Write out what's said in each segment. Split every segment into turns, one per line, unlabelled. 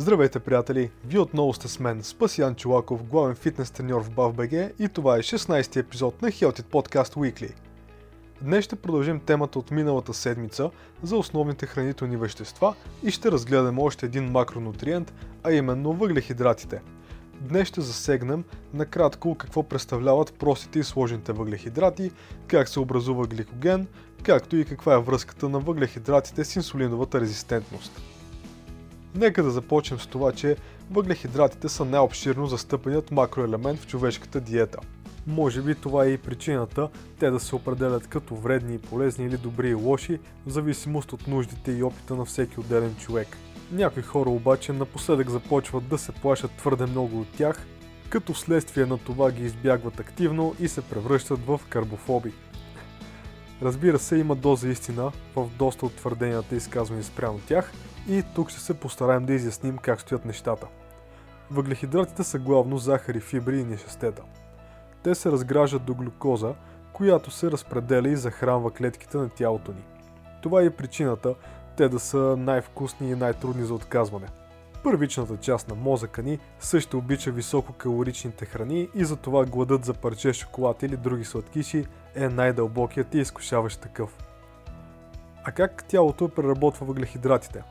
Здравейте, приятели! Вие отново сте с мен, Спасиян Чулаков, главен фитнес треньор в BAVBG и това е 16 ти епизод на Healthy Podcast Weekly. Днес ще продължим темата от миналата седмица за основните хранителни вещества и ще разгледаме още един макронутриент, а именно въглехидратите. Днес ще засегнем накратко какво представляват простите и сложните въглехидрати, как се образува гликоген, както и каква е връзката на въглехидратите с инсулиновата резистентност. Нека да започнем с това, че въглехидратите са най-обширно застъпеният макроелемент в човешката диета. Може би това е и причината те да се определят като вредни и полезни или добри и лоши, в зависимост от нуждите и опита на всеки отделен човек. Някои хора обаче напоследък започват да се плашат твърде много от тях, като вследствие на това ги избягват активно и се превръщат в карбофоби. Разбира се, има доза истина в доста от твърденията изказвани спрямо тях – и тук ще се постараем да изясним как стоят нещата. Въглехидратите са главно захари, фибри и нещестета. Те се разграждат до глюкоза, която се разпределя и захранва клетките на тялото ни. Това е причината те да са най-вкусни и най-трудни за отказване. Първичната част на мозъка ни също обича висококалоричните храни и затова гладът за парче шоколад или други сладкиши е най-дълбокият и изкушаващ такъв. А как тялото преработва въглехидратите?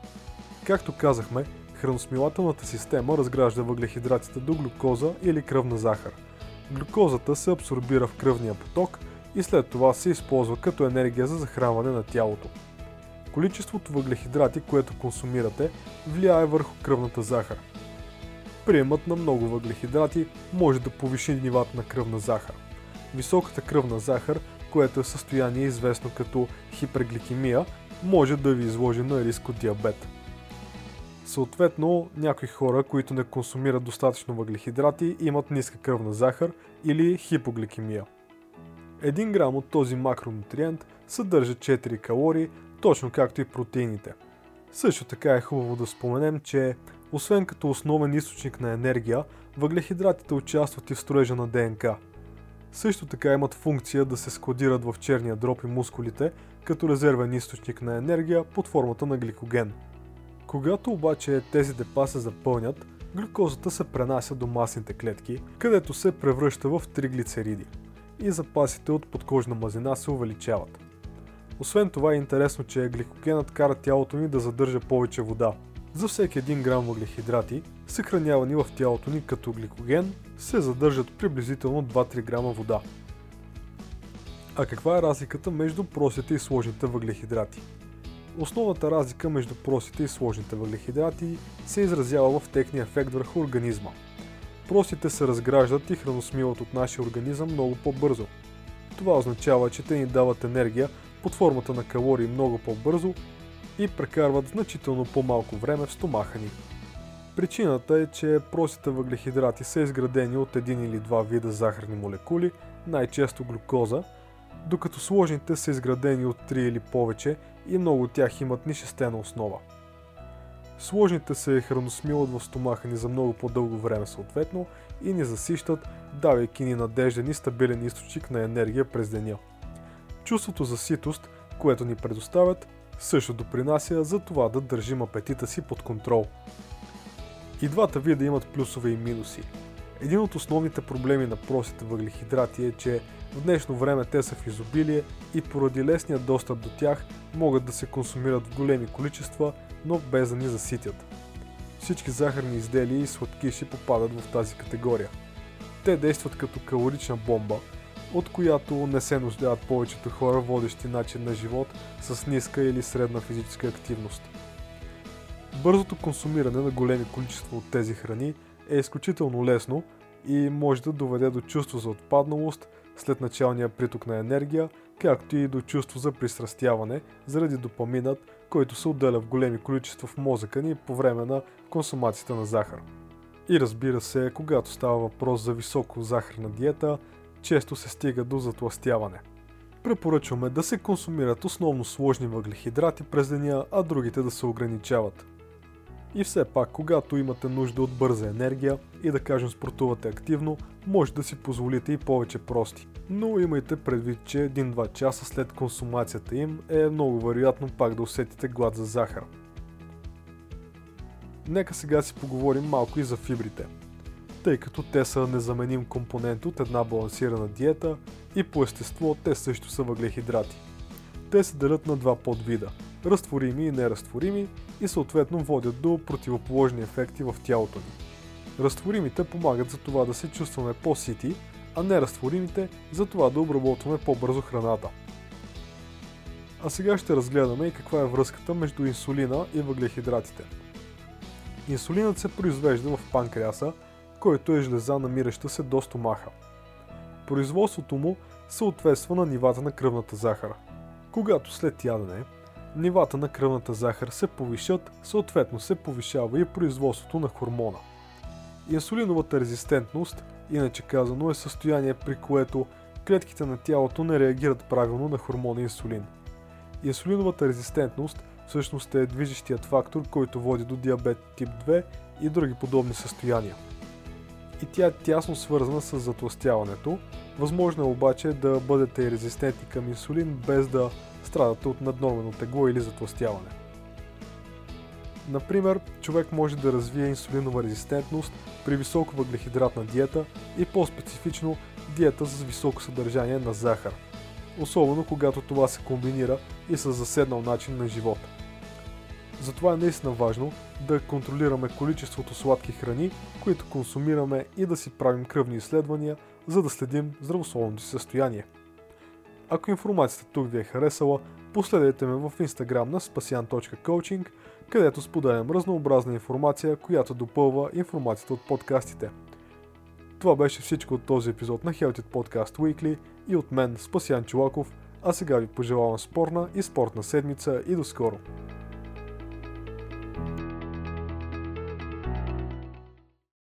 Както казахме, храносмилателната система разгражда въглехидратите до глюкоза или кръвна захар. Глюкозата се абсорбира в кръвния поток и след това се използва като енергия за захранване на тялото. Количеството въглехидрати, което консумирате, влияе върху кръвната захар. Приемът на много въглехидрати може да повиши нивата на кръвна захар. Високата кръвна захар, което е състояние известно като хипергликемия, може да ви изложи на риск от диабет. Съответно, някои хора, които не консумират достатъчно въглехидрати, имат ниска кръвна захар или хипогликемия. 1 грам от този макронутриент съдържа 4 калории, точно както и протеините. Също така е хубаво да споменем, че освен като основен източник на енергия, въглехидратите участват и в строежа на ДНК. Също така имат функция да се складират в черния дроб и мускулите, като резервен източник на енергия под формата на гликоген – когато обаче тези депа се запълнят, глюкозата се пренася до масните клетки, където се превръща в триглицериди и запасите от подкожна мазнина се увеличават. Освен това е интересно, че гликогенът кара тялото ни да задържа повече вода. За всеки 1 грам въглехидрати, съхранявани в тялото ни като гликоген, се задържат приблизително 2-3 грама вода. А каква е разликата между простите и сложните въглехидрати? Основната разлика между простите и сложните въглехидрати се изразява в техния ефект върху организма. Простите се разграждат и храносмиват от нашия организъм много по-бързо. Това означава, че те ни дават енергия под формата на калории много по-бързо и прекарват значително по-малко време в стомаха ни. Причината е, че простите въглехидрати са изградени от един или два вида захарни молекули, най-често глюкоза, докато сложните са изградени от 3 или повече и много от тях имат нишестена основа. Сложните се храносмилат в стомаха ни за много по-дълго време съответно и ни засищат, давайки ни надежден и стабилен източник на енергия през деня. Чувството за ситост, което ни предоставят, също допринася за това да държим апетита си под контрол. И двата вида имат плюсове и минуси. Един от основните проблеми на простите въглехидрати е, че в днешно време те са в изобилие и поради лесния достъп до тях могат да се консумират в големи количества, но без да ни заситят. Всички захарни изделия и сладкиши попадат в тази категория. Те действат като калорична бомба, от която не се нуждаят повечето хора, водещи начин на живот с ниска или средна физическа активност. Бързото консумиране на големи количества от тези храни е изключително лесно и може да доведе до чувство за отпадналост, след началния приток на енергия, както и до чувство за пристрастяване заради допаминът, който се отделя в големи количества в мозъка ни по време на консумацията на захар. И разбира се, когато става въпрос за високо захарна диета, често се стига до затластяване. Препоръчваме да се консумират основно сложни въглехидрати през деня, а другите да се ограничават. И все пак, когато имате нужда от бърза енергия и да кажем спортувате активно, може да си позволите и повече прости. Но имайте предвид, че 1-2 часа след консумацията им е много вероятно пак да усетите глад за захар. Нека сега си поговорим малко и за фибрите, тъй като те са незаменим компонент от една балансирана диета и по естество те също са въглехидрати. Те се делят на два подвида – разтворими и неразтворими и съответно водят до противоположни ефекти в тялото ни. Разтворимите помагат за това да се чувстваме по-сити, а неразтворимите за това да обработваме по-бързо храната. А сега ще разгледаме и каква е връзката между инсулина и въглехидратите. Инсулинът се произвежда в панкреаса, който е жлеза намираща се до стомаха. Производството му съответства на нивата на кръвната захар. Когато след ядене нивата на кръвната захар се повишат, съответно се повишава и производството на хормона. Инсулиновата резистентност, иначе казано, е състояние при което клетките на тялото не реагират правилно на хормона инсулин. Инсулиновата резистентност всъщност е движещият фактор, който води до диабет тип 2 и други подобни състояния. И тя е тясно свързана с затластяването. Възможно е обаче да бъдете резистентни към инсулин без да страдате от наднормено тегло или затластяване. Например, човек може да развие инсулинова резистентност при високо въглехидратна диета и по-специфично диета с високо съдържание на захар, особено когато това се комбинира и с заседнал начин на живот. Затова е наистина важно да контролираме количеството сладки храни, които консумираме и да си правим кръвни изследвания, за да следим здравословното си състояние. Ако информацията тук ви е харесала, последете ме в инстаграм на spasian.coaching, където споделям разнообразна информация, която допълва информацията от подкастите. Това беше всичко от този епизод на Healthy Podcast Weekly и от мен Спасян Чулаков, а сега ви пожелавам спорна и спортна седмица и до скоро!